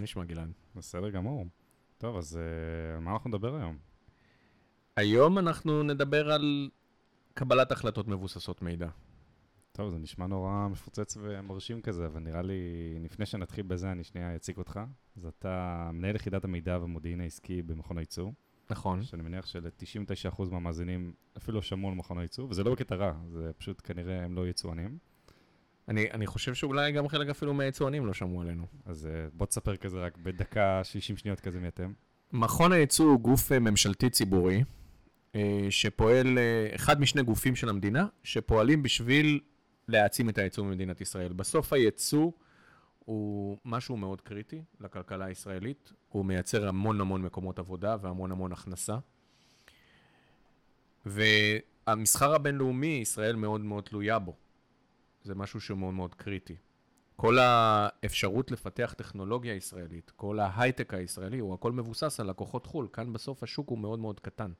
מה נשמע גלעד? בסדר גמור. טוב, אז uh, על מה אנחנו נדבר היום? היום אנחנו נדבר על קבלת החלטות מבוססות מידע. טוב, זה נשמע נורא מפוצץ ומרשים כזה, אבל נראה לי, לפני שנתחיל בזה, אני שנייה אציג אותך. אז אתה מנהל יחידת המידע והמודיעין העסקי במכון הייצור. נכון. שאני מניח של-99% מהמאזינים אפילו שמעו על מכון הייצור, וזה לא בקטע רע, זה פשוט כנראה הם לא יצואנים. אני, אני חושב שאולי גם חלק אפילו מהיצואנים לא שמעו עלינו. אז אה, בוא תספר כזה רק בדקה 60 שניות כזה מי אתם. מכון הייצוא הוא גוף אה, ממשלתי ציבורי, אה, שפועל, אחד משני גופים של המדינה, שפועלים בשביל להעצים את הייצוא במדינת ישראל. בסוף הייצוא הוא משהו מאוד קריטי לכלכלה הישראלית, הוא מייצר המון המון מקומות עבודה והמון המון הכנסה. והמסחר הבינלאומי, ישראל מאוד מאוד תלויה בו. זה משהו שהוא מאוד מאוד קריטי. כל האפשרות לפתח טכנולוגיה ישראלית, כל ההייטק הישראלי, הוא הכל מבוסס על לקוחות חו"ל. כאן בסוף השוק הוא מאוד מאוד קטן.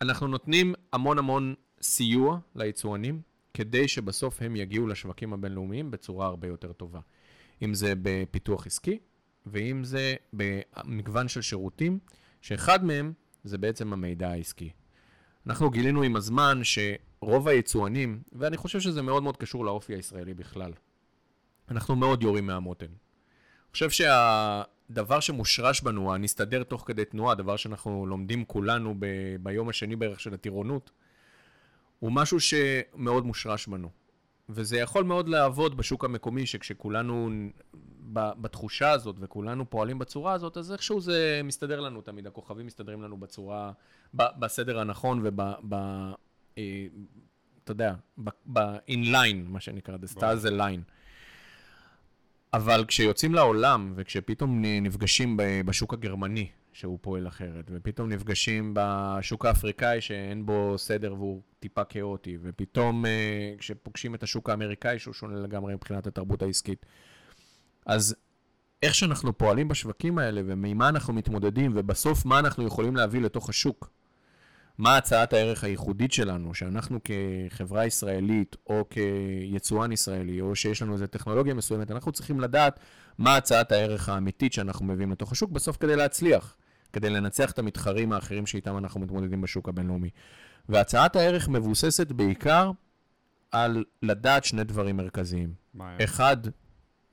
אנחנו נותנים המון המון סיוע ליצואנים, כדי שבסוף הם יגיעו לשווקים הבינלאומיים בצורה הרבה יותר טובה. אם זה בפיתוח עסקי, ואם זה במגוון של שירותים, שאחד מהם זה בעצם המידע העסקי. אנחנו גילינו עם הזמן שרוב היצואנים, ואני חושב שזה מאוד מאוד קשור לאופי הישראלי בכלל, אנחנו מאוד יורים מהמותן. אני חושב שהדבר שמושרש בנו, הנסתדר תוך כדי תנועה, הדבר שאנחנו לומדים כולנו ב- ביום השני בערך של הטירונות, הוא משהו שמאוד מושרש בנו. וזה יכול מאוד לעבוד בשוק המקומי, שכשכולנו בתחושה הזאת וכולנו פועלים בצורה הזאת, אז איכשהו זה מסתדר לנו תמיד, הכוכבים מסתדרים לנו בצורה, בסדר הנכון וב... אה, אתה יודע, ב-inline, מה שנקרא, the stars align. אבל כשיוצאים לעולם, וכשפתאום נפגשים בשוק הגרמני, שהוא פועל אחרת, ופתאום נפגשים בשוק האפריקאי שאין בו סדר והוא טיפה כאוטי, ופתאום uh, כשפוגשים את השוק האמריקאי שהוא שונה לגמרי מבחינת התרבות העסקית. אז איך שאנחנו פועלים בשווקים האלה, וממה אנחנו מתמודדים, ובסוף מה אנחנו יכולים להביא לתוך השוק. מה הצעת הערך הייחודית שלנו, שאנחנו כחברה ישראלית, או כיצואן ישראלי, או שיש לנו איזו טכנולוגיה מסוימת, אנחנו צריכים לדעת מה הצעת הערך האמיתית שאנחנו מביאים לתוך השוק, בסוף כדי להצליח. כדי לנצח את המתחרים האחרים שאיתם אנחנו מתמודדים בשוק הבינלאומי. והצעת הערך מבוססת בעיקר על לדעת שני דברים מרכזיים. מה אחד,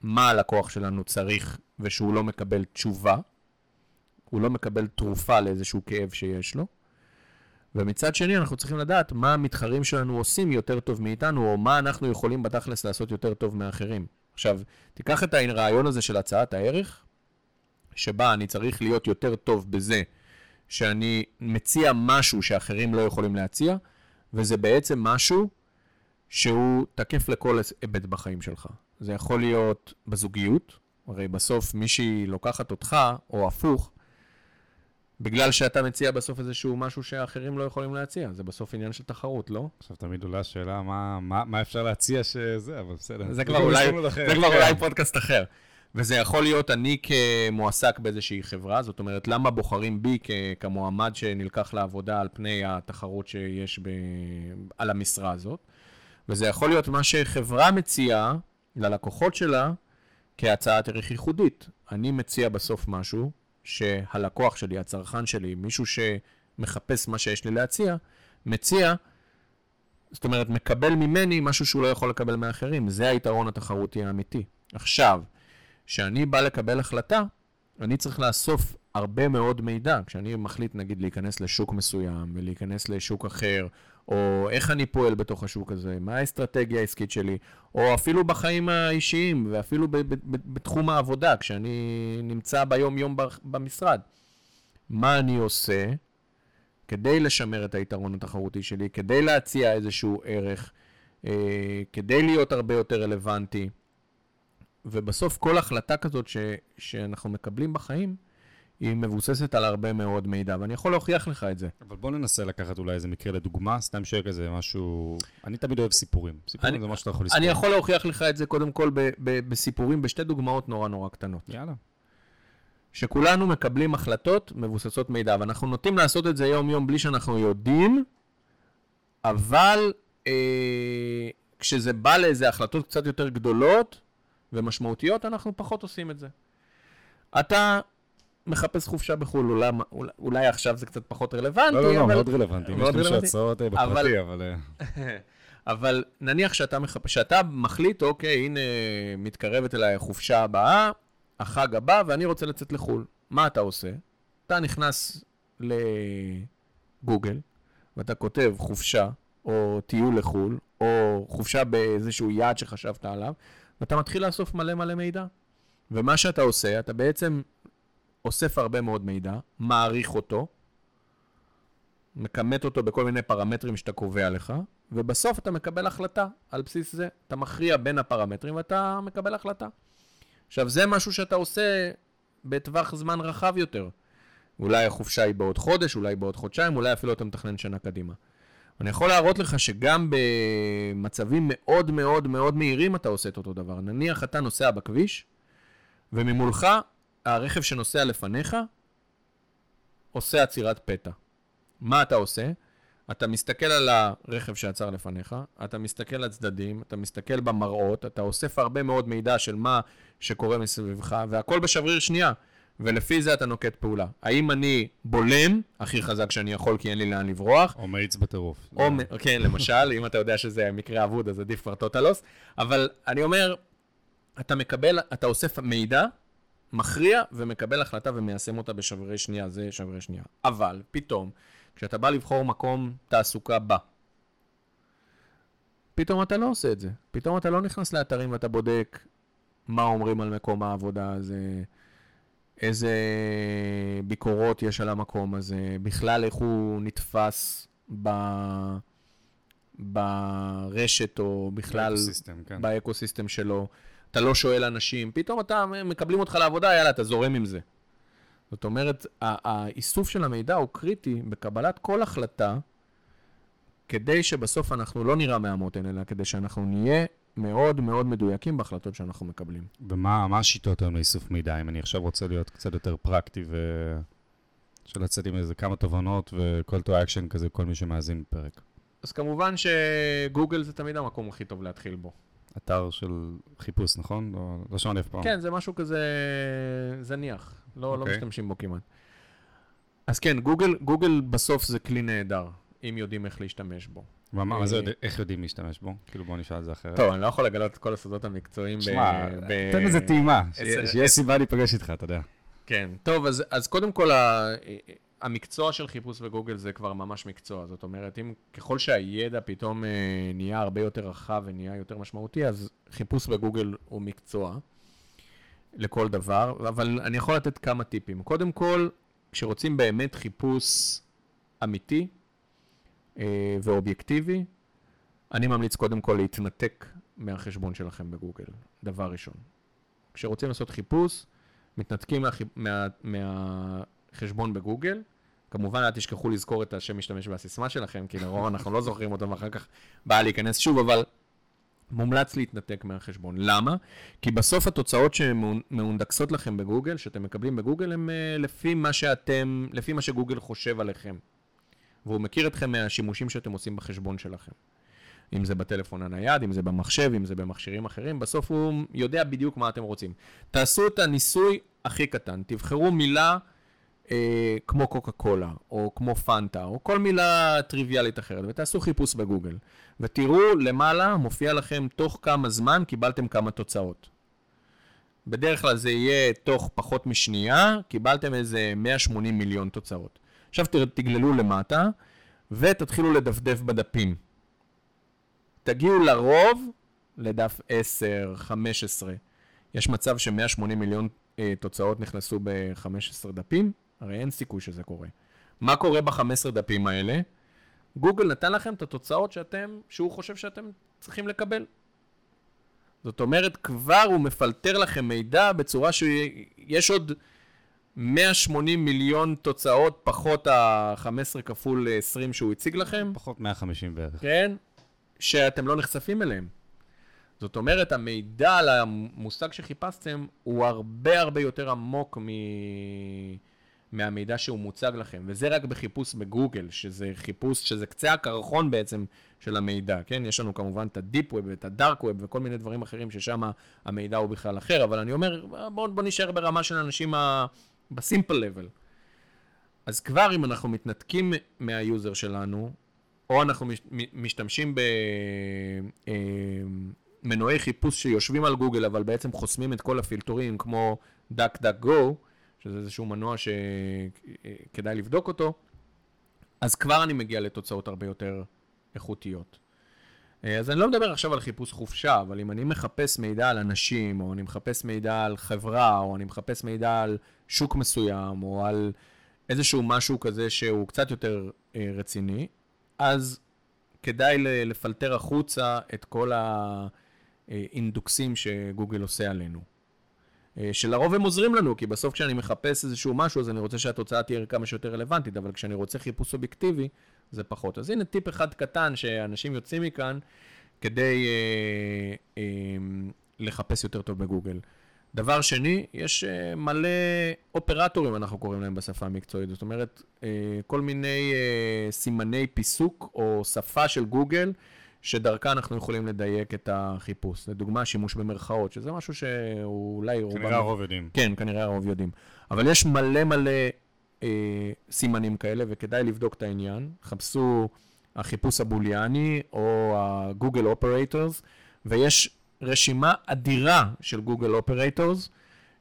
מה הלקוח שלנו צריך ושהוא לא מקבל תשובה, הוא לא מקבל תרופה לאיזשהו כאב שיש לו. ומצד שני, אנחנו צריכים לדעת מה המתחרים שלנו עושים יותר טוב מאיתנו, או מה אנחנו יכולים בתכלס לעשות יותר טוב מאחרים. עכשיו, תיקח את הרעיון הזה של הצעת הערך, שבה אני צריך להיות יותר טוב בזה שאני מציע משהו שאחרים לא יכולים להציע, וזה בעצם משהו שהוא תקף לכל היבט בחיים שלך. זה יכול להיות בזוגיות, הרי בסוף מישהי לוקחת אותך, או הפוך, בגלל שאתה מציע בסוף איזשהו משהו שאחרים לא יכולים להציע. זה בסוף עניין של תחרות, לא? עכשיו תמיד עולה השאלה מה, מה, מה אפשר להציע שזה, אבל בסדר. זה כבר אולי, זה כבר אולי פודקאסט אחר. וזה יכול להיות אני כמועסק באיזושהי חברה, זאת אומרת, למה בוחרים בי כמועמד שנלקח לעבודה על פני התחרות שיש ב- על המשרה הזאת. וזה יכול להיות מה שחברה מציעה ללקוחות שלה כהצעת ערך ייחודית. אני מציע בסוף משהו שהלקוח שלי, הצרכן שלי, מישהו שמחפש מה שיש לי להציע, מציע, זאת אומרת, מקבל ממני משהו שהוא לא יכול לקבל מאחרים. זה היתרון התחרותי האמיתי. עכשיו, כשאני בא לקבל החלטה, אני צריך לאסוף הרבה מאוד מידע. כשאני מחליט, נגיד, להיכנס לשוק מסוים ולהיכנס לשוק אחר, או איך אני פועל בתוך השוק הזה, מה האסטרטגיה העסקית שלי, או אפילו בחיים האישיים, ואפילו בתחום העבודה, כשאני נמצא ביום-יום במשרד. מה אני עושה כדי לשמר את היתרון התחרותי שלי, כדי להציע איזשהו ערך, אה, כדי להיות הרבה יותר רלוונטי. ובסוף כל החלטה כזאת ש, שאנחנו מקבלים בחיים, היא מבוססת על הרבה מאוד מידע, ואני יכול להוכיח לך את זה. אבל בוא ננסה לקחת אולי איזה מקרה לדוגמה, סתם שיהיה כזה משהו... אני תמיד אוהב סיפורים. סיפורים אני, זה מה שאתה יכול לספור. אני יכול להוכיח לך את זה קודם כל ב, ב, בסיפורים, בשתי דוגמאות נורא נורא קטנות. יאללה. שכולנו מקבלים החלטות מבוססות מידע, ואנחנו נוטים לעשות את זה יום-יום בלי שאנחנו יודעים, אבל אה, כשזה בא לאיזה החלטות קצת יותר גדולות, ומשמעותיות, אנחנו פחות עושים את זה. אתה מחפש חופשה בחו"ל, אולי, אולי, עכשיו זה קצת פחות רלוונטי, לא, לא, לא, אבל... מאוד רלוונטי. יש מאוד למישהו רלוונטי. הצעות אה, אבל- בפרטי, אבל... אבל נניח שאתה, מחפ... שאתה מחליט, אוקיי, הנה מתקרבת אליי החופשה הבאה, החג הבא, ואני רוצה לצאת לחו"ל. מה אתה עושה? אתה נכנס לגוגל, ואתה כותב חופשה, או טיול לחו"ל, או חופשה באיזשהו יעד שחשבת עליו, ואתה מתחיל לאסוף מלא מלא מידע. ומה שאתה עושה, אתה בעצם אוסף הרבה מאוד מידע, מעריך אותו, מכמת אותו בכל מיני פרמטרים שאתה קובע לך, ובסוף אתה מקבל החלטה על בסיס זה. אתה מכריע בין הפרמטרים ואתה מקבל החלטה. עכשיו, זה משהו שאתה עושה בטווח זמן רחב יותר. אולי החופשה היא בעוד חודש, אולי בעוד חודשיים, אולי אפילו אתה מתכנן שנה קדימה. אני יכול להראות לך שגם במצבים מאוד מאוד מאוד מהירים אתה עושה את אותו דבר. נניח אתה נוסע בכביש, וממולך הרכב שנוסע לפניך עושה עצירת פתע. מה אתה עושה? אתה מסתכל על הרכב שעצר לפניך, אתה מסתכל על הצדדים, אתה מסתכל במראות, אתה אוסף הרבה מאוד מידע של מה שקורה מסביבך, והכל בשבריר שנייה. ולפי זה אתה נוקט פעולה. האם אני בולם הכי חזק שאני יכול כי אין לי לאן לברוח, או מאיץ בטירוף. או, כן, למשל, אם אתה יודע שזה מקרה אבוד, אז עדיף כבר טוטלוס. אבל אני אומר, אתה מקבל, אתה אוסף מידע, מכריע ומקבל החלטה ומיישם אותה בשברי שנייה, זה שברי שנייה. אבל פתאום, כשאתה בא לבחור מקום תעסוקה בה, פתאום אתה לא עושה את זה. פתאום אתה לא נכנס לאתרים ואתה בודק מה אומרים על מקום העבודה הזה, איזה ביקורות יש על המקום הזה, בכלל איך הוא נתפס ב... ברשת או בכלל ב ecosystem, כן. ב ecosystem שלו. אתה לא שואל אנשים, פתאום אתה, מקבלים אותך לעבודה, יאללה, אתה זורם עם זה. זאת אומרת, האיסוף של המידע הוא קריטי בקבלת כל החלטה, כדי שבסוף אנחנו לא נראה מהמותן, אלא כדי שאנחנו נהיה מאוד מאוד מדויקים בהחלטות שאנחנו מקבלים. ומה מה השיטות היום לאיסוף מידע? אם אני עכשיו רוצה להיות קצת יותר פרקטי ו... של לצאת עם איזה כמה תובנות ו-call to action כזה, כל מי שמאזין בפרק. אז כמובן שגוגל זה תמיד המקום הכי טוב להתחיל בו. אתר של חיפוש, נכון? לא, לא שמעתי אף פעם. כן, זה משהו כזה זניח, לא, לא אוקיי. משתמשים בו כמעט. אז כן, גוגל, גוגל בסוף זה כלי נהדר, אם יודעים איך להשתמש בו. מה, מה זה, אה, איך יודעים להשתמש בו? כאילו בוא נשאל את זה אחרת. טוב, אני לא יכול לגלות את כל הסודות המקצועיים. שמע, ב- תן איזה טעימה, שיהיה- סיבה להיפגש איתך, אתה יודע. כן, טוב, אז, אז קודם כל, ה, המקצוע של חיפוש בגוגל זה כבר ממש מקצוע. זאת אומרת, אם ככל שהידע פתאום אה, נהיה הרבה יותר רחב ונהיה יותר משמעותי, אז חיפוש בגוגל הוא מקצוע לכל דבר, אבל אני יכול לתת כמה טיפים. קודם כל, כשרוצים באמת חיפוש אמיתי אה, ואובייקטיבי, אני ממליץ קודם כל להתנתק מהחשבון שלכם בגוגל, דבר ראשון. כשרוצים לעשות חיפוש, מתנתקים מהחי... מה... מהחשבון בגוגל. כמובן, אל תשכחו לזכור את השם משתמש והסיסמה שלכם, כי לרוב אנחנו לא זוכרים אותם, ואחר כך בא להיכנס שוב, אבל מומלץ להתנתק מהחשבון. למה? כי בסוף התוצאות שמאונדקסות לכם בגוגל, שאתם מקבלים בגוגל, הן אה, לפי מה שאתם, לפי מה שגוגל חושב עליכם. והוא מכיר אתכם מהשימושים שאתם עושים בחשבון שלכם. אם זה בטלפון הנייד, אם זה במחשב, אם זה במכשירים אחרים, בסוף הוא יודע בדיוק מה אתם רוצים. תעשו את הניסוי הכי קטן, תבחרו מילה אה, כמו קוקה קולה, או כמו פנטה, או כל מילה טריוויאלית אחרת, ותעשו חיפוש בגוגל. ותראו למעלה, מופיע לכם תוך כמה זמן קיבלתם כמה תוצאות. בדרך כלל זה יהיה תוך פחות משנייה, קיבלתם איזה 180 מיליון תוצאות. עכשיו תגללו למטה, ותתחילו לדפדף בדפים. תגיעו לרוב לדף 10, 15. יש מצב ש-180 מיליון אה, תוצאות נכנסו ב-15 דפים? הרי אין סיכוי שזה קורה. מה קורה ב-15 דפים האלה? גוגל נתן לכם את התוצאות שאתם, שהוא חושב שאתם צריכים לקבל. זאת אומרת, כבר הוא מפלטר לכם מידע בצורה שיש עוד 180 מיליון תוצאות פחות ה-15 כפול 20 שהוא הציג לכם. פחות 150 בערך. כן, שאתם לא נחשפים אליהם. זאת אומרת, המידע על המושג שחיפשתם הוא הרבה הרבה יותר עמוק מ... מהמידע שהוא מוצג לכם, וזה רק בחיפוש בגוגל, שזה חיפוש, שזה קצה הקרחון בעצם של המידע, כן? יש לנו כמובן את ה deep web ואת ה dark web וכל מיני דברים אחרים ששם המידע הוא בכלל אחר, אבל אני אומר, בואו בוא נשאר ברמה של אנשים ב simple level. אז כבר אם אנחנו מתנתקים מה user שלנו, או אנחנו משתמשים במנועי אה, חיפוש שיושבים על גוגל, אבל בעצם חוסמים את כל הפילטורים, כמו DuckDuckGo, שזה איזשהו מנוע שכדאי לבדוק אותו, אז כבר אני מגיע לתוצאות הרבה יותר איכותיות. אה, אז אני לא מדבר עכשיו על חיפוש חופשה, אבל אם אני מחפש מידע על אנשים, או אני מחפש מידע על חברה, או אני מחפש מידע על שוק מסוים, או על איזשהו משהו כזה שהוא קצת יותר אה, רציני, אז כדאי לפלטר החוצה את כל האינדוקסים שגוגל עושה עלינו. אה, שלרוב הם עוזרים לנו, כי בסוף כשאני מחפש איזשהו משהו, אז אני רוצה שהתוצאה תהיה כמה שיותר רלוונטית, אבל כשאני רוצה חיפוש אובייקטיבי, זה פחות. אז הנה טיפ אחד קטן שאנשים יוצאים מכאן כדי אה, אה, לחפש יותר טוב בגוגל. דבר שני, יש אה, מלא אופרטורים, אנחנו קוראים להם בשפה המקצועית. זאת אומרת, אה, כל מיני אה, סימני פיסוק או שפה של גוגל, שדרכה אנחנו יכולים לדייק את החיפוש. לדוגמה, שימוש במרכאות, שזה משהו שאולי... כנראה הרוב יודעים. כן, כנראה הרוב יודעים. אבל יש מלא מלא אה, סימנים כאלה, וכדאי לבדוק את העניין. חפשו החיפוש הבוליאני או ה-Google Operators, ויש רשימה אדירה של גוגל אופרטורס,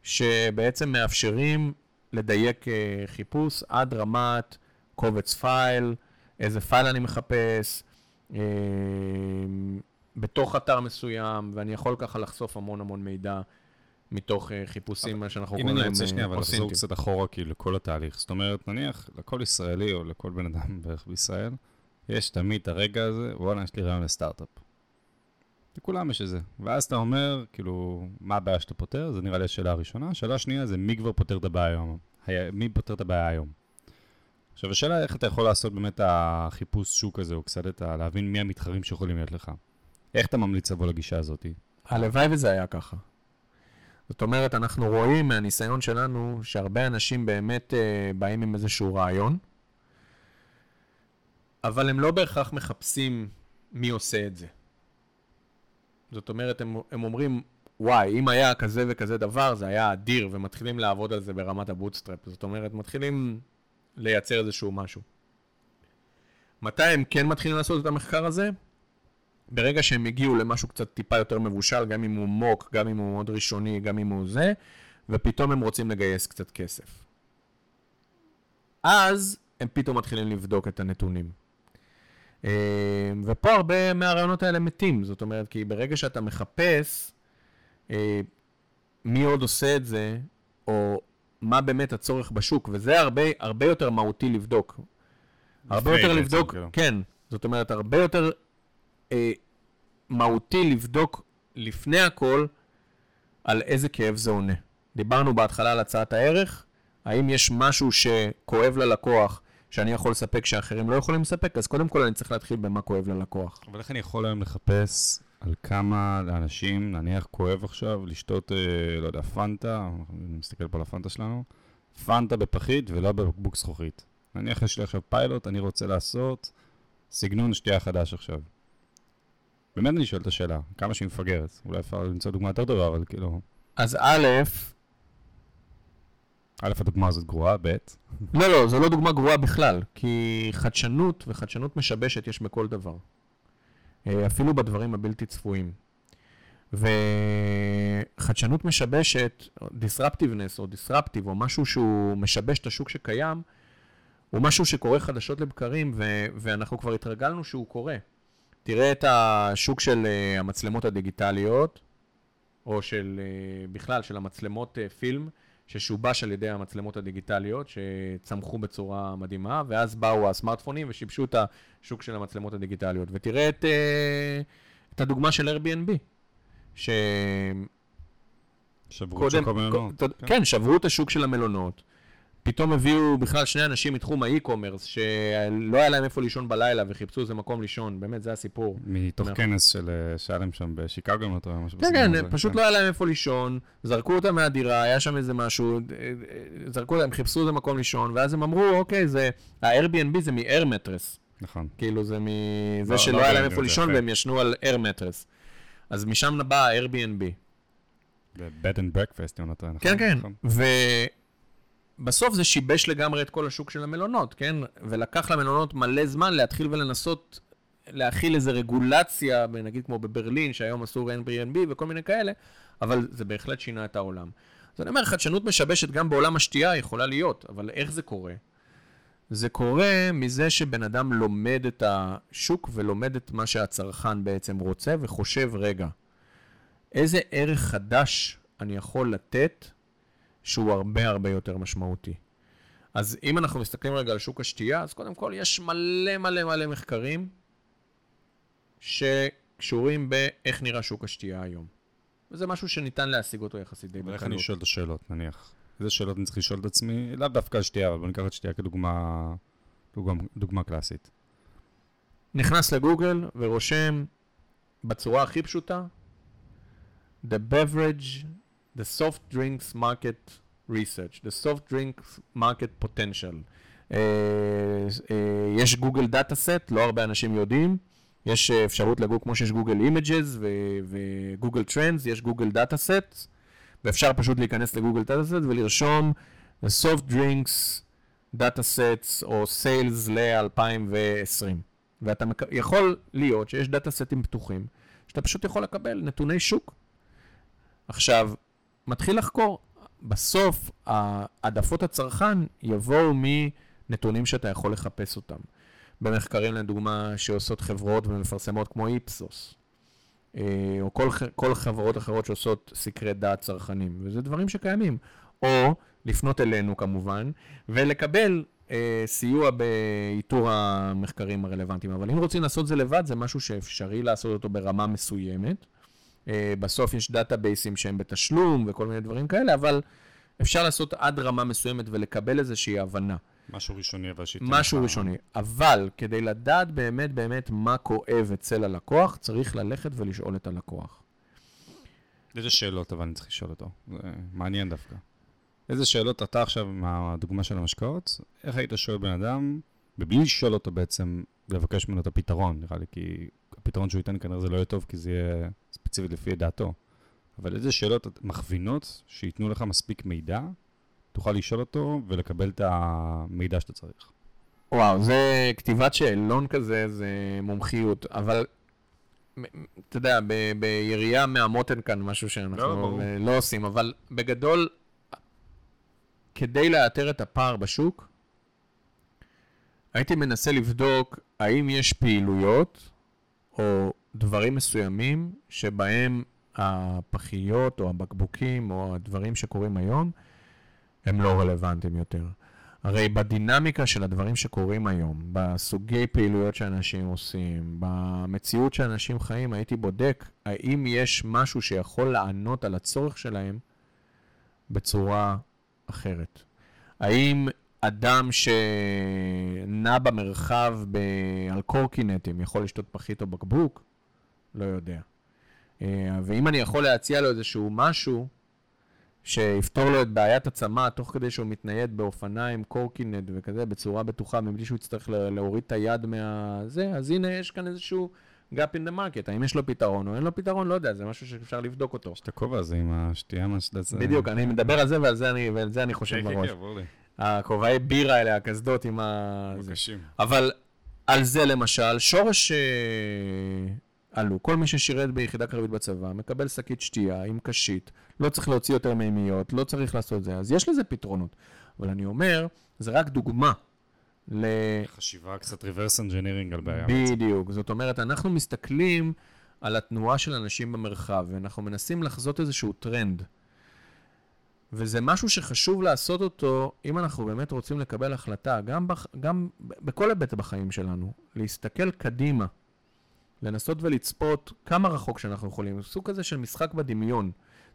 שבעצם מאפשרים לדייק אה, חיפוש עד רמת קובץ פייל, איזה פייל אני מחפש, בתוך אתר מסוים, ואני יכול ככה לחשוף המון המון מידע מתוך אה, חיפושים, מה שאנחנו קוראים להם אם אני רוצה שנייה, אבל לחזור קצת אחורה כאילו לכל התהליך. זאת אומרת, נניח לכל ישראלי או לכל בן אדם בערך בישראל, יש תמיד את הרגע הזה, וואלה, יש לי רעיון לסטארט-אפ. לכולם יש את זה. ואז אתה אומר, כאילו, מה הבעיה שאתה פותר? זה נראה לי השאלה הראשונה. השאלה השנייה זה מי כבר פותר את הבעיה היום. מי פותר את הבעיה היום. עכשיו, השאלה איך אתה יכול לעשות באמת החיפוש שוק הזה, או קצת את. להבין מי המתחרים שיכולים להיות לך. איך אתה ממליץ לבוא לגישה הזאת? הלוואי וזה היה ככה. זאת אומרת, אנחנו רואים מהניסיון שלנו שהרבה אנשים באמת אה, באים עם איזשהו רעיון, אבל הם לא בהכרח מחפשים מי עושה את זה. זאת אומרת, הם, הם אומרים, וואי, אם היה כזה וכזה דבר, זה היה אדיר, ומתחילים לעבוד על זה ברמת ה bootstrap. זאת אומרת, מתחילים לייצר איזשהו משהו. מתי הם כן מתחילים לעשות את המחקר הזה? ברגע שהם הגיעו למשהו קצת טיפה יותר מבושל, גם אם הוא mock, גם אם הוא מאוד ראשוני, גם אם הוא זה, ופתאום הם רוצים לגייס קצת כסף. אז הם פתאום מתחילים לבדוק את הנתונים. אה, ופה הרבה מהרעיונות האלה מתים, זאת אומרת, כי ברגע שאתה מחפש אה, מי עוד עושה את זה, או מה באמת הצורך בשוק, וזה הרבה, הרבה יותר מהותי לבדוק. הרבה יותר לבדוק, כאילו. כן, זאת אומרת, הרבה יותר אה, מהותי לבדוק לפני הכל על איזה כאב זה עונה. דיברנו בהתחלה על הצעת הערך, האם יש משהו שכואב ללקוח שאני יכול לספק שאחרים לא יכולים לספק, אז קודם כל אני צריך להתחיל במה כואב ללקוח. אבל איך אני יכול היום לחפש על כמה לאנשים, נניח כואב עכשיו, לשתות, אה, לא יודע, פנטה, אני מסתכל פה על הפנטה שלנו, פנטה בפחית ולא בבקבוק זכוכית. נניח יש לי עכשיו פיילוט, אני רוצה לעשות סגנון שתייה חדש עכשיו. באמת אני שואל את השאלה, כמה שהיא מפגרת. אולי אפשר למצוא דוגמה יותר טובה, אבל כאילו... אז א', א', הדוגמה הזאת גרועה, ב'. לא, לא, זו לא דוגמה גרועה בכלל, כי חדשנות וחדשנות משבשת יש בכל דבר. אה, אפילו בדברים הבלתי צפויים. וחדשנות משבשת, disruptiveness או disruptive או משהו שהוא משבש את השוק שקיים, הוא משהו שקורה חדשות לבקרים ו- ואנחנו כבר התרגלנו שהוא קורה. תראה את השוק של uh, המצלמות הדיגיטליות, או של, uh, בכלל, של המצלמות uh, פילם, ששובש על ידי המצלמות הדיגיטליות, שצמחו בצורה מדהימה, ואז באו הסמארטפונים ושיבשו את השוק של המצלמות הדיגיטליות. ותראה את, אה, את הדוגמה של Airbnb, ש... שברו קודם, את שוק המלונות. כן. כן, שברו את השוק של המלונות. פתאום הביאו בכלל שני אנשים מתחום האי-קומרס, שלא היה להם איפה לישון בלילה וחיפשו איזה מקום לישון, באמת, זה הסיפור. מתוך נכון. כנס של, אה, שהיה להם שם בשיקגו, אם אתה רואה משהו כן, כן. פשוט לא היה להם איפה לישון, זרקו אותם מהדירה, היה שם איזה משהו, אה, אה, זרקו אותם, חיפשו איזה מקום לישון, ואז הם אמרו, אוקיי, זה, ה-Airbnb זה מ-Air Mattress. נכון. כאילו זה מזה לא, שלא לא היה להם איפה לישון. והם ישנו על Air Mattress. אז משם בא ה-Airbnb. ב-bed and breakfast, אם לא טועה, נכון? כן, כן. ובסוף זה שיבש לגמרי את כל השוק של המלונות, כן? ולקח למלונות מלא זמן להתחיל ולנסות להכיל איזה רגולציה, נגיד כמו בברלין, שהיום אסור Airbnb וכל מיני כאלה, אבל זה בהחלט שינה את העולם. אז אני אומר, חדשנות משבשת גם בעולם השתייה יכולה להיות, אבל איך זה קורה? זה קורה מזה שבן אדם לומד את השוק ולומד את מה שהצרכן בעצם רוצה וחושב, רגע, איזה ערך חדש אני יכול לתת שהוא הרבה הרבה יותר משמעותי. אז אם אנחנו מסתכלים רגע על שוק השתייה, אז קודם כל יש מלא מלא מלא מחקרים שקשורים באיך נראה שוק השתייה היום. וזה משהו שניתן להשיג אותו יחסית די אבל איך בקלות. אני שואל את השאלות, נניח? איזה שאלות אני צריך לשאול את עצמי? לאו דווקא על שתייה, אבל בוא ניקח את שתייה כדוגמה דוגמה, דוגמה קלאסית. נכנס לגוגל ורושם בצורה הכי פשוטה, The beverage, the soft drinks market research, the soft drinks market potential. אה, אה, יש גוגל data set, לא הרבה אנשים יודעים. יש אה, אפשרות לגוגל, כמו שיש גוגל images וגוגל trends, יש גוגל data set, ואפשר פשוט להיכנס לגוגל data set ולרשום the soft drinks data sets או sales ל-2020. ואתה מק... יכול להיות שיש דאטה סטים פתוחים, שאתה פשוט יכול לקבל נתוני שוק. עכשיו, מתחיל לחקור. בסוף, העדפות הצרכן יבואו מנתונים שאתה יכול לחפש אותם. במחקרים, לדוגמה, שעושות חברות ומפרסמות כמו איפסוס, אה, או כל, כל חברות אחרות שעושות סקרי דעת צרכנים, וזה דברים שקיימים. או לפנות אלינו כמובן, ולקבל אה, סיוע באיתור המחקרים הרלוונטיים. אבל אם רוצים לעשות זה לבד, זה משהו שאפשרי לעשות אותו ברמה מסוימת. אה, בסוף יש דאטאבייסים שהם בתשלום וכל מיני דברים כאלה, אבל אפשר לעשות עד רמה מסוימת ולקבל איזושהי הבנה. משהו ראשוני, אבל שייתן משהו לך- ראשוני. אבל כדי לדעת באמת באמת מה כואב אצל הלקוח, צריך ללכת ולשאול את הלקוח. איזה שאלות אבל אני צריך לשאול אותו? זה מעניין דווקא. איזה שאלות אתה עכשיו, מהדוגמה של המשקאות, איך היית שואל בן אדם, ובלי לשאול אותו בעצם, לבקש ממנו את הפתרון, נראה לי, כי הפתרון שהוא ייתן כנראה זה לא יהיה טוב, כי זה יהיה ספציפית לפי דעתו. אבל איזה שאלות מכווינות שייתנו לך מספיק מידע, תוכל לשאול אותו ולקבל את המידע שאתה צריך. וואו, זה כתיבת שאלון כזה, זה מומחיות, אבל אתה יודע, ב- בירייה מהמותן כאן, משהו לא, שאנחנו ברור. אה, לא עושים, אבל בגדול, כדי לאתר את הפער בשוק, הייתי מנסה לבדוק האם יש פעילויות או דברים מסוימים שבהם הפחיות או הבקבוקים או הדברים שקורים היום הם לא רלוונטיים יותר. הרי בדינמיקה של הדברים שקורים היום, בסוגי פעילויות שאנשים עושים, במציאות שאנשים חיים, הייתי בודק האם יש משהו שיכול לענות על הצורך שלהם בצורה אחרת. האם אדם שנע במרחב. על קורקינטים יכול לשתות פחית או בקבוק? לא יודע. אה, ואם אני יכול להציע לו איזשהו משהו שיפתור לו את בעיית הצמא תוך כדי שהוא מתנייד באופניים, קורקינט וכזה, בצורה בטוחה, מבלי שהוא יצטרך לה- להוריד את היד מהזה, אז הנה יש כאן איזשהו gap in the market. האם יש לו פתרון או אין לו פתרון? לא יודע, זה משהו שאפשר לבדוק אותו. יש את הכובע הזה עם השתייה מהשדה. בדיוק, אני מדבר על זה ועל זה אני, ועל זה אני חושב כן, כן, בראש. כן, ברור לי. הכובעי בירה האלה, הקסדות עם ה... זה. קשים. אבל על זה למשל, שורש אה, עלו. כל מי ששירת ביחידה קרבית בצבא מקבל שקית שתייה עם קשית, לא צריך להוציא יותר מימיות, לא צריך לעשות זה. אז יש לזה פתרונות. אבל אני אומר, זה רק דוגמה ל... חשיבה קצת reverse engineering על בעיה. בדיוק. זאת אומרת, אנחנו מסתכלים על התנועה של אנשים במרחב, ואנחנו מנסים לחזות איזשהו טרנד. וזה משהו שחשוב לעשות אותו, אם אנחנו באמת רוצים לקבל החלטה, גם, בח, גם בכל היבט בחיים שלנו, להסתכל קדימה, לנסות ולצפות כמה רחוק שאנחנו יכולים, סוג כזה של משחק בדמיון,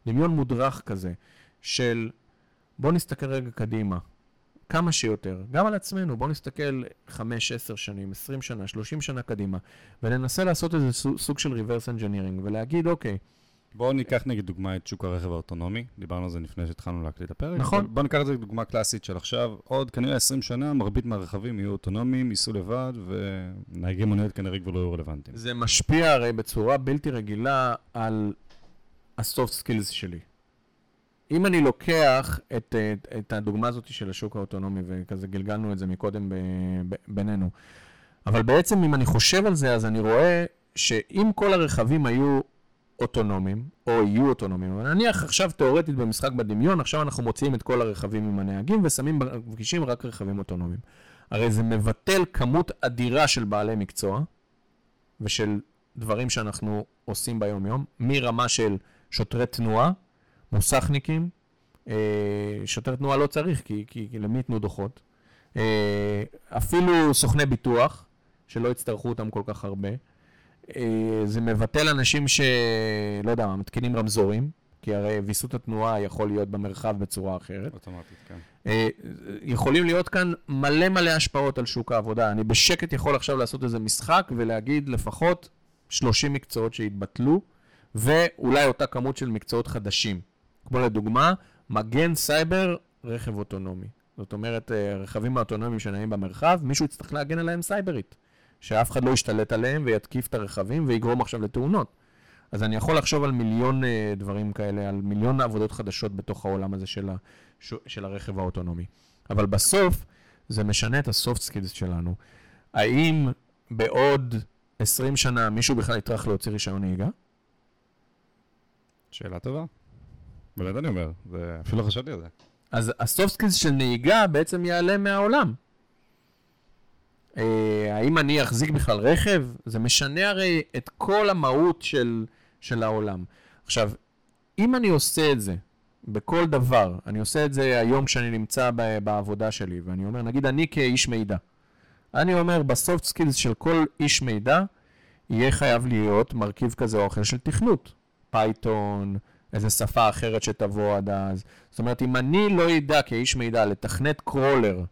דמיון מודרך כזה, של בוא נסתכל רגע קדימה, כמה שיותר, גם על עצמנו. בואו נסתכל 5, 10 שנים, 20 שנה, 30 שנה קדימה, וננסה לעשות איזה סוג של reverse engineering, ולהגיד, אוקיי, בואו ניקח נגיד דוגמא את שוק הרכב האוטונומי, דיברנו על זה לפני שהתחלנו להקליט את הפרק. נכון. בואו ניקח את זה כדוגמה קלאסית של עכשיו, עוד כנראה 20 שנה, מרבית מהרכבים יהיו אוטונומיים, ייסעו לבד, ונהגי מוניות כנראה כבר לא יהיו רלוונטיים. זה משפיע הרי בצורה בלתי רגילה על ה-soft skills שלי. אם אני לוקח את, את, את הדוגמה הזאת של השוק האוטונומי, וכזה גלגלנו את זה מקודם ב, ב, בינינו, אבל בעצם אם אני חושב על זה, אז אני רואה שאם כל הרכבים היו אוטונומיים, או יהיו אוטונומיים, אבל נניח עכשיו תיאורטית במשחק בדמיון, עכשיו אנחנו מוציאים את כל הרכבים עם הנהגים ושמים בכבישים רק רכבים אוטונומיים. הרי זה מבטל כמות אדירה של בעלי מקצוע ושל דברים שאנחנו עושים ביום-יום, מרמה של שוטרי תנועה, מוסכניקים, אה, שוטר תנועה לא צריך, כי, כי, כי למי ייתנו דוחות, אה, אפילו סוכני ביטוח, שלא יצטרכו אותם כל כך הרבה. אה, זה מבטל אנשים ש... לא יודע מה, מתקינים רמזורים, כי הרי ויסות התנועה יכול להיות במרחב בצורה אחרת. אוטומטית, כן. אה, יכולים להיות כאן מלא מלא השפעות על שוק העבודה. אני בשקט יכול עכשיו לעשות איזה משחק ולהגיד לפחות 30 מקצועות שהתבטלו, ואולי אותה כמות של מקצועות חדשים. כמו לדוגמה, מגן סייבר, רכב אוטונומי. זאת אומרת, אה, רכבים האוטונומיים שנעים במרחב, מישהו יצטרך להגן עליהם סייברית. שאף אחד לא ישתלט עליהם ויתקיף את הרכבים ויגרום עכשיו לתאונות. אז אני יכול לחשוב על מיליון אה, דברים כאלה, על מיליון עבודות חדשות בתוך העולם הזה של, ה, של הרכב האוטונומי. אבל בסוף זה משנה את ה soft skills שלנו. האם בעוד 20 שנה מישהו בכלל יטרח להוציא רישיון נהיגה? שאלה טובה. באמת אני אומר, זה... אפילו לא חשבתי על זה. אז ה soft skills של נהיגה בעצם יעלה מהעולם. אה, האם אני אחזיק בכלל רכב? זה משנה הרי את כל המהות של, של העולם. עכשיו, אם אני עושה את זה בכל דבר, אני עושה את זה היום כשאני נמצא בעבודה שלי, ואני אומר, נגיד אני כאיש מידע, אני אומר, ב soft skills של כל איש מידע, יהיה חייב להיות מרכיב כזה או אחר של תכנות. Python, איזה שפה אחרת שתבוא עד אז. זאת אומרת, אם אני לא אדע כאיש מידע לתכנת crawler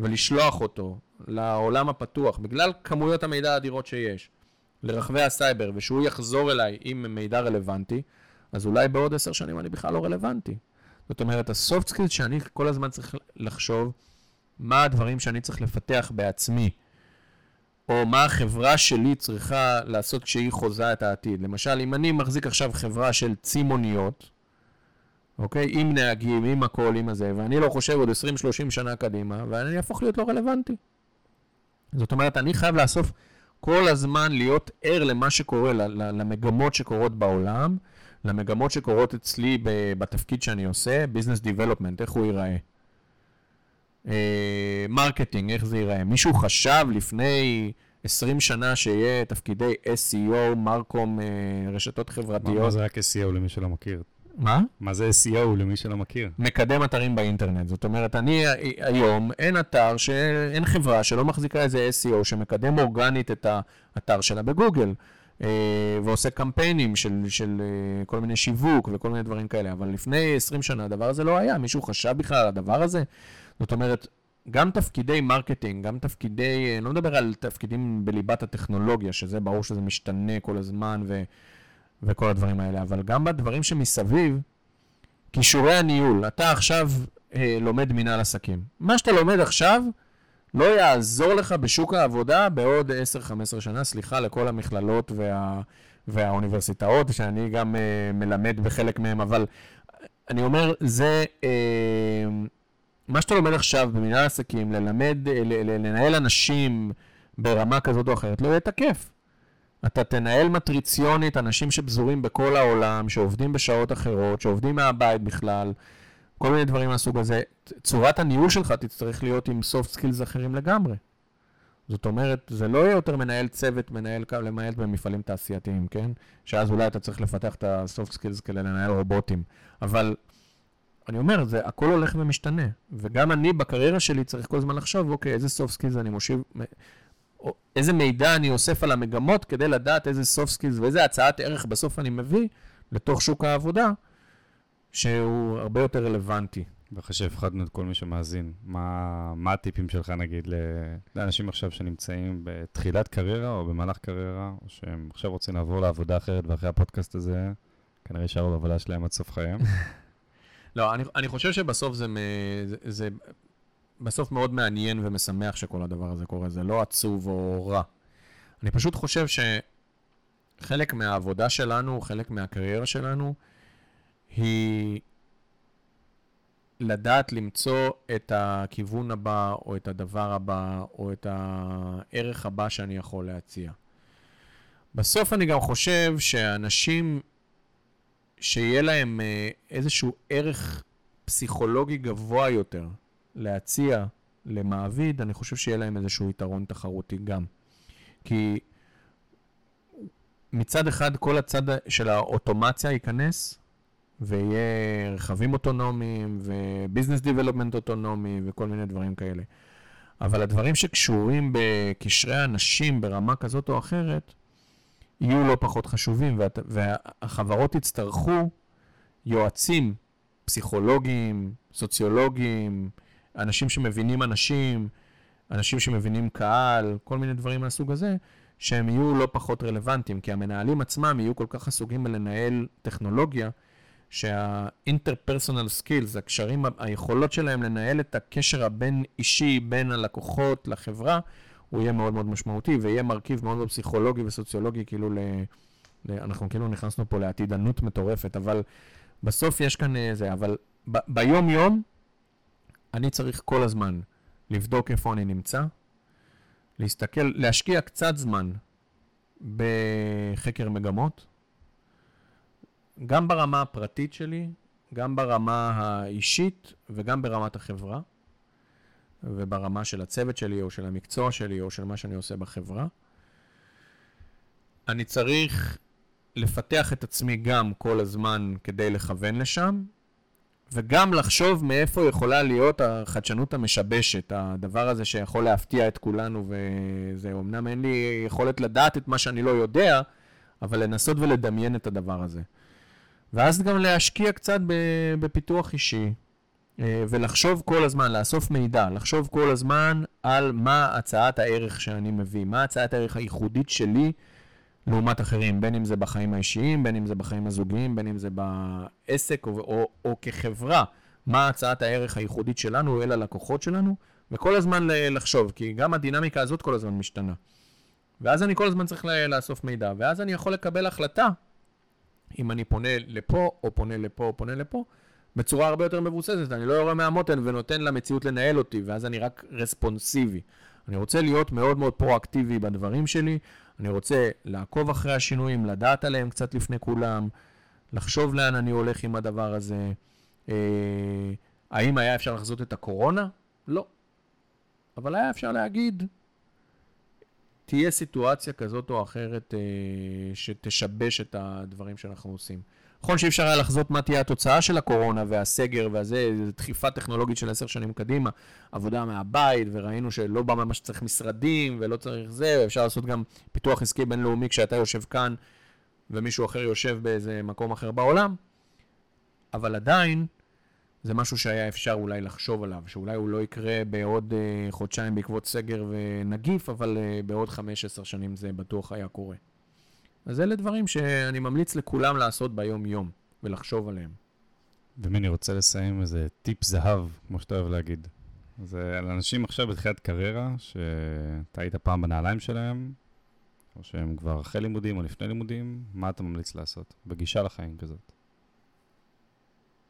ולשלוח אותו לעולם הפתוח, בגלל כמויות המידע האדירות שיש, לרחבי הסייבר, ושהוא יחזור אליי עם מידע רלוונטי, אז אולי בעוד עשר שנים אני בכלל לא רלוונטי. זאת אומרת, ה soft skills שאני כל הזמן צריך לחשוב מה הדברים שאני צריך לפתח בעצמי, או מה החברה שלי צריכה לעשות כשהיא חוזה את העתיד. למשל, אם אני מחזיק עכשיו חברה של צימוניות, אוקיי? עם נהגים, עם הכל, עם הזה, ואני לא חושב עוד 20-30 שנה קדימה, ואני אהפוך להיות לא רלוונטי. זאת אומרת, אני חייב לאסוף כל הזמן להיות ער למה שקורה, למגמות שקורות בעולם, למגמות שקורות אצלי בתפקיד שאני עושה, Business Development, איך הוא ייראה. marketing, אה, איך זה ייראה. מישהו חשב לפני 20 שנה שיהיה תפקידי SEO, marcom, אה, רשתות חברתיות. מה זה רק SEO למי שלא מכיר? מה? מה זה SEO למי שלא מכיר? מקדם אתרים באינטרנט. זאת אומרת, אני היום, אין אתר, ש... אין חברה שלא מחזיקה איזה SEO שמקדם אורגנית את האתר שלה בגוגל. אה, ועושה קמפיינים של, של אה, כל מיני שיווק וכל מיני דברים כאלה. אבל לפני 20 שנה הדבר הזה לא היה, מישהו חשב בכלל על הדבר הזה? זאת אומרת, גם תפקידי marketing, גם תפקידי, אני אה, לא מדבר על תפקידים בליבת הטכנולוגיה, שזה ברור שזה משתנה כל הזמן, ו... וכל הדברים האלה, אבל גם בדברים שמסביב, כישורי הניהול, אתה עכשיו אה, לומד מנהל עסקים. מה שאתה לומד עכשיו לא יעזור לך בשוק העבודה בעוד 10-15 שנה, סליחה לכל המכללות וה, והאוניברסיטאות, שאני גם אה, מלמד בחלק מהם, אבל אני אומר, זה... אה, מה שאתה לומד עכשיו במנהל עסקים, ללמד, אה, לנהל אנשים ברמה כזאת או אחרת, לא יהיה תקף. אתה תנהל מטריציונית אנשים שפזורים בכל העולם, שעובדים בשעות אחרות, שעובדים מהבית בכלל, כל מיני דברים מהסוג הזה. צורת הניהול שלך תצטרך להיות עם soft skills אחרים לגמרי. זאת אומרת, זה לא יהיה יותר מנהל צוות, מנהל קו, למעט במפעלים תעשייתיים, כן? שאז אולי אתה צריך לפתח את ה-soft skills כדי לנהל רובוטים. אבל אני אומר, זה הכל הולך ומשתנה. וגם אני בקריירה שלי צריך כל הזמן לחשוב, אוקיי, איזה soft skills אני מושיב, איזה מידע אני אוסף על המגמות כדי לדעת איזה soft skills ואיזה הצעת ערך בסוף אני מביא לתוך שוק העבודה, שהוא הרבה יותר רלוונטי. ואחרי שהפחדנו את כל מי שמאזין, מה, מה הטיפים שלך נגיד לאנשים עכשיו שנמצאים בתחילת קריירה או במהלך קריירה, או שהם עכשיו רוצים לעבור לעבודה אחרת ואחרי הפודקאסט הזה, כנראה יישארו בעבודה שלהם עד סוף חייהם? לא, אני, אני חושב שבסוף זה, זה, זה בסוף מאוד מעניין ומשמח שכל הדבר הזה קורה, זה לא עצוב או רע. אני פשוט חושב שחלק מהעבודה שלנו, חלק מהקריירה שלנו, היא לדעת למצוא את הכיוון הבא, או את הדבר הבא, או את הערך הבא שאני יכול להציע. בסוף אני גם חושב שאנשים שיהיה להם אה, איזשהו ערך פסיכולוגי גבוה יותר להציע למעביד, אני חושב שיהיה להם איזשהו יתרון תחרותי גם. כי מצד אחד כל הצד של האוטומציה ייכנס, ויהיה רכבים אוטונומיים, וביזנס דיבלופמנט אוטונומי, וכל מיני דברים כאלה. אבל הדברים שקשורים בקשרי אנשים ברמה כזאת או אחרת, יהיו לא פחות חשובים, וה, והחברות יצטרכו יועצים פסיכולוגיים, סוציולוגיים, אנשים שמבינים אנשים, אנשים שמבינים קהל, כל מיני דברים מהסוג הזה, שהם יהיו לא פחות רלוונטיים, כי המנהלים עצמם יהיו כל כך עסוקים בלנהל טכנולוגיה, שה-interpersonal skills, הקשרים, היכולות שלהם לנהל את הקשר הבין-אישי בין הלקוחות לחברה, הוא יהיה מאוד מאוד משמעותי, ויהיה מרכיב מאוד מאוד פסיכולוגי וסוציולוגי, כאילו ל... אנחנו כאילו נכנסנו פה לעתידנות מטורפת, אבל בסוף יש כאן אה, זה, אבל ב- ביום-יום אני צריך כל הזמן לבדוק איפה אני נמצא, להסתכל, להשקיע קצת זמן בחקר מגמות, גם ברמה הפרטית שלי, גם ברמה האישית וגם ברמת החברה, וברמה של הצוות שלי, או של המקצוע שלי, או של מה שאני עושה בחברה. אני צריך לפתח את עצמי גם כל הזמן כדי לכוון לשם, וגם לחשוב מאיפה יכולה להיות החדשנות המשבשת, הדבר הזה שיכול להפתיע את כולנו, וזה, אמנם אין לי יכולת לדעת את מה שאני לא יודע, אבל לנסות ולדמיין את הדבר הזה. ואז גם להשקיע קצת בפיתוח אישי, אה, ולחשוב כל הזמן, לאסוף מידע, לחשוב כל הזמן על מה הצעת הערך שאני מביא, מה הצעת הערך הייחודית שלי לעומת אחרים, בין אם זה בחיים האישיים, בין אם זה בחיים הזוגיים, בין אם זה בעסק או, או, או כחברה, מה הצעת הערך הייחודית שלנו אל הלקוחות שלנו, וכל הזמן לחשוב, כי גם הדינמיקה הזאת כל הזמן משתנה. ואז אני כל הזמן צריך לאסוף מידע, ואז אני יכול לקבל החלטה אם אני פונה לפה, או פונה לפה, או פונה לפה, בצורה הרבה יותר מבוססת. אני לא יורה מהמותן ונותן למציאות לנהל אותי, ואז אני רק רספונסיבי. אני רוצה להיות מאוד מאוד פרואקטיבי בדברים שלי, אני רוצה לעקוב אחרי השינויים, לדעת עליהם קצת לפני כולם, לחשוב לאן אני הולך עם הדבר הזה. אה, האם היה אפשר לחזות את הקורונה? לא. אבל היה אפשר להגיד, תהיה סיטואציה כזאת או אחרת אה, שתשבש את הדברים שאנחנו עושים. נכון שאי אפשר היה לחזות מה תהיה התוצאה של הקורונה והסגר והזה, דחיפה טכנולוגית של עשר שנים קדימה, עבודה מהבית, וראינו שלא בא ממש צריך משרדים ולא צריך זה, ואפשר לעשות גם פיתוח עסקי בינלאומי כשאתה יושב כאן ומישהו אחר יושב באיזה מקום אחר בעולם, אבל עדיין זה משהו שהיה אפשר אולי לחשוב עליו, שאולי הוא לא יקרה בעוד uh, חודשיים בעקבות סגר ונגיף, אבל uh, בעוד חמש-עשר שנים זה בטוח היה קורה. אז אלה דברים שאני ממליץ לכולם לעשות ביום-יום ולחשוב עליהם. ומי אני רוצה לסיים איזה טיפ זהב, כמו שאתה אוהב להגיד. זה על אנשים עכשיו בתחילת קריירה, שאתה היית פעם בנעליים שלהם, או שהם כבר אחרי לימודים או לפני לימודים, מה אתה ממליץ לעשות? בגישה לחיים כזאת.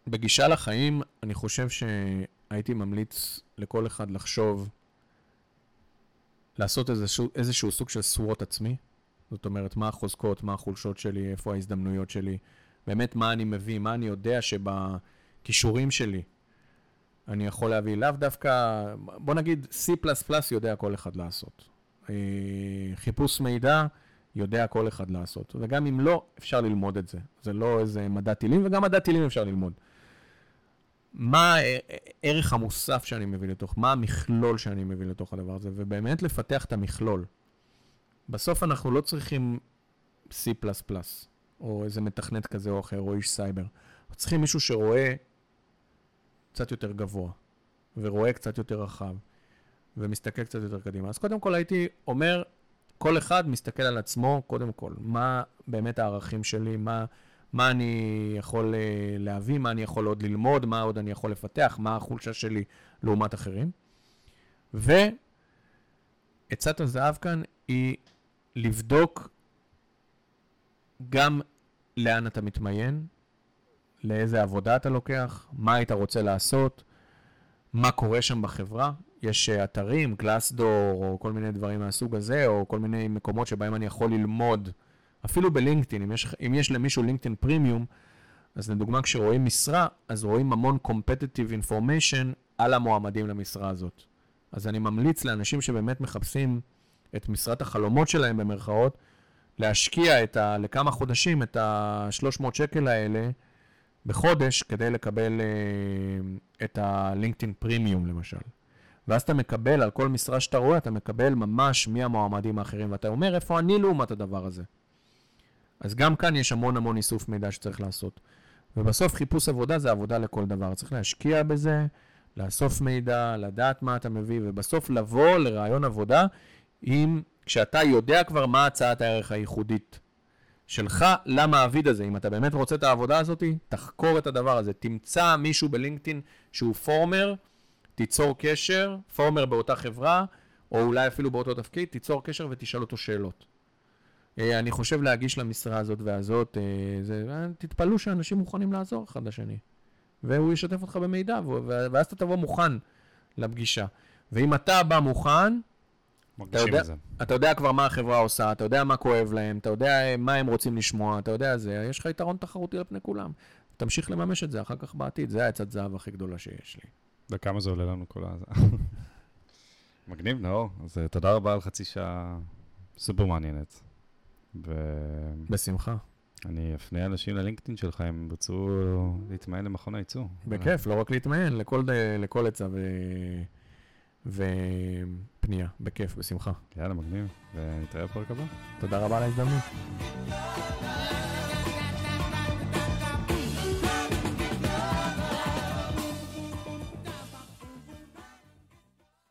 בגישה לחיים, אני חושב שהייתי ממליץ לכל אחד לחשוב, לעשות איזשהו, איזשהו סוג של סורות עצמי. זאת אומרת, מה החוזקות, מה החולשות שלי, איפה ההזדמנויות שלי, באמת מה אני מביא, מה אני יודע שבכישורים שלי אני יכול להביא. לאו דווקא, בוא נגיד, C++ יודע כל אחד לעשות. אה, חיפוש מידע יודע כל אחד לעשות. וגם אם לא, אפשר ללמוד את זה. זה לא איזה מדע טילים, וגם מדע טילים אפשר ללמוד. מה הערך המוסף שאני מביא לתוך, מה המכלול שאני מביא לתוך הדבר הזה, ובאמת לפתח את המכלול. בסוף אנחנו לא צריכים C++, או איזה מתכנת כזה או אחר, או איש סייבר. אנחנו צריכים מישהו שרואה קצת יותר גבוה, ורואה קצת יותר רחב, ומסתכל קצת יותר קדימה. אז קודם כל הייתי אומר, כל אחד מסתכל על עצמו, קודם כל, מה באמת הערכים שלי, מה, מה אני יכול אה, להביא, מה אני יכול עוד ללמוד, מה עוד אני יכול לפתח, מה החולשה שלי לעומת אחרים. ועצת הזהב כאן היא לבדוק גם לאן אתה מתמיין, לאיזה עבודה אתה לוקח, מה היית רוצה לעשות, מה קורה שם בחברה. יש אה, אתרים, גלאסדור, או כל מיני דברים מהסוג הזה, או כל מיני מקומות שבהם אני יכול ללמוד, אפילו בלינקדאין, אם אם יש למישהו לינקדאין פרימיום, אז לדוגמה, כשרואים משרה, אז רואים המון competitive information על המועמדים למשרה הזאת. אז אני ממליץ לאנשים שבאמת מחפשים את משרת החלומות שלהם במרכאות, להשקיע את ה, לכמה חודשים את ה-300 שקל האלה בחודש כדי לקבל uh, את הלינקדאין פרימיום למשל. ואז אתה מקבל, על כל משרה שאתה רואה, אתה מקבל ממש מי המועמדים האחרים, ואתה אומר, איפה אני לעומת הדבר הזה? אז גם כאן יש המון המון איסוף מידע שצריך לעשות. ובסוף חיפוש עבודה זה עבודה לכל דבר. צריך להשקיע בזה, לאסוף מידע, לדעת מה אתה מביא, ובסוף לבוא לרעיון עבודה עם, כשאתה יודע כבר מה הצעת הערך הייחודית שלך למעביד הזה. אם אתה באמת רוצה את העבודה הזאת, תחקור את הדבר הזה. תמצא מישהו בלינקדאין שהוא פורמר, תיצור קשר, פורמר באותה חברה, או אולי אפילו באותו תפקיד, תיצור קשר ותשאל אותו שאלות. אה, אני חושב להגיש למשרה הזאת והזאת, אה, זה, אה, תתפלאו שאנשים מוכנים לעזור אחד לשני. והוא ישתף אותך במידע, ואז אתה תבוא מוכן לפגישה. ואם אתה בא מוכן, אתה יודע, אתה יודע כבר מה החברה עושה, אתה יודע מה כואב להם, אתה יודע מה הם רוצים לשמוע, אתה יודע זה, יש לך יתרון תחרותי על פני כולם. תמשיך לממש את זה אחר כך בעתיד, זה העצת זהב הכי גדולה שיש לי. וכמה זה עולה לנו כל הזה? מגניב, נאור. אז תודה רבה על חצי שעה סופר מעניינת. ו... בשמחה. אני אפנה אנשים ללינקדאין שלך, הם ירצו להתמיין למכון הייצוא. בכיף, לא רק להתמיין, לכל, לכל עצה ו... ופנייה, בכיף, בשמחה. יאללה, מגניב, ונתראה בפרק הבא. תודה רבה על ההזדמנות.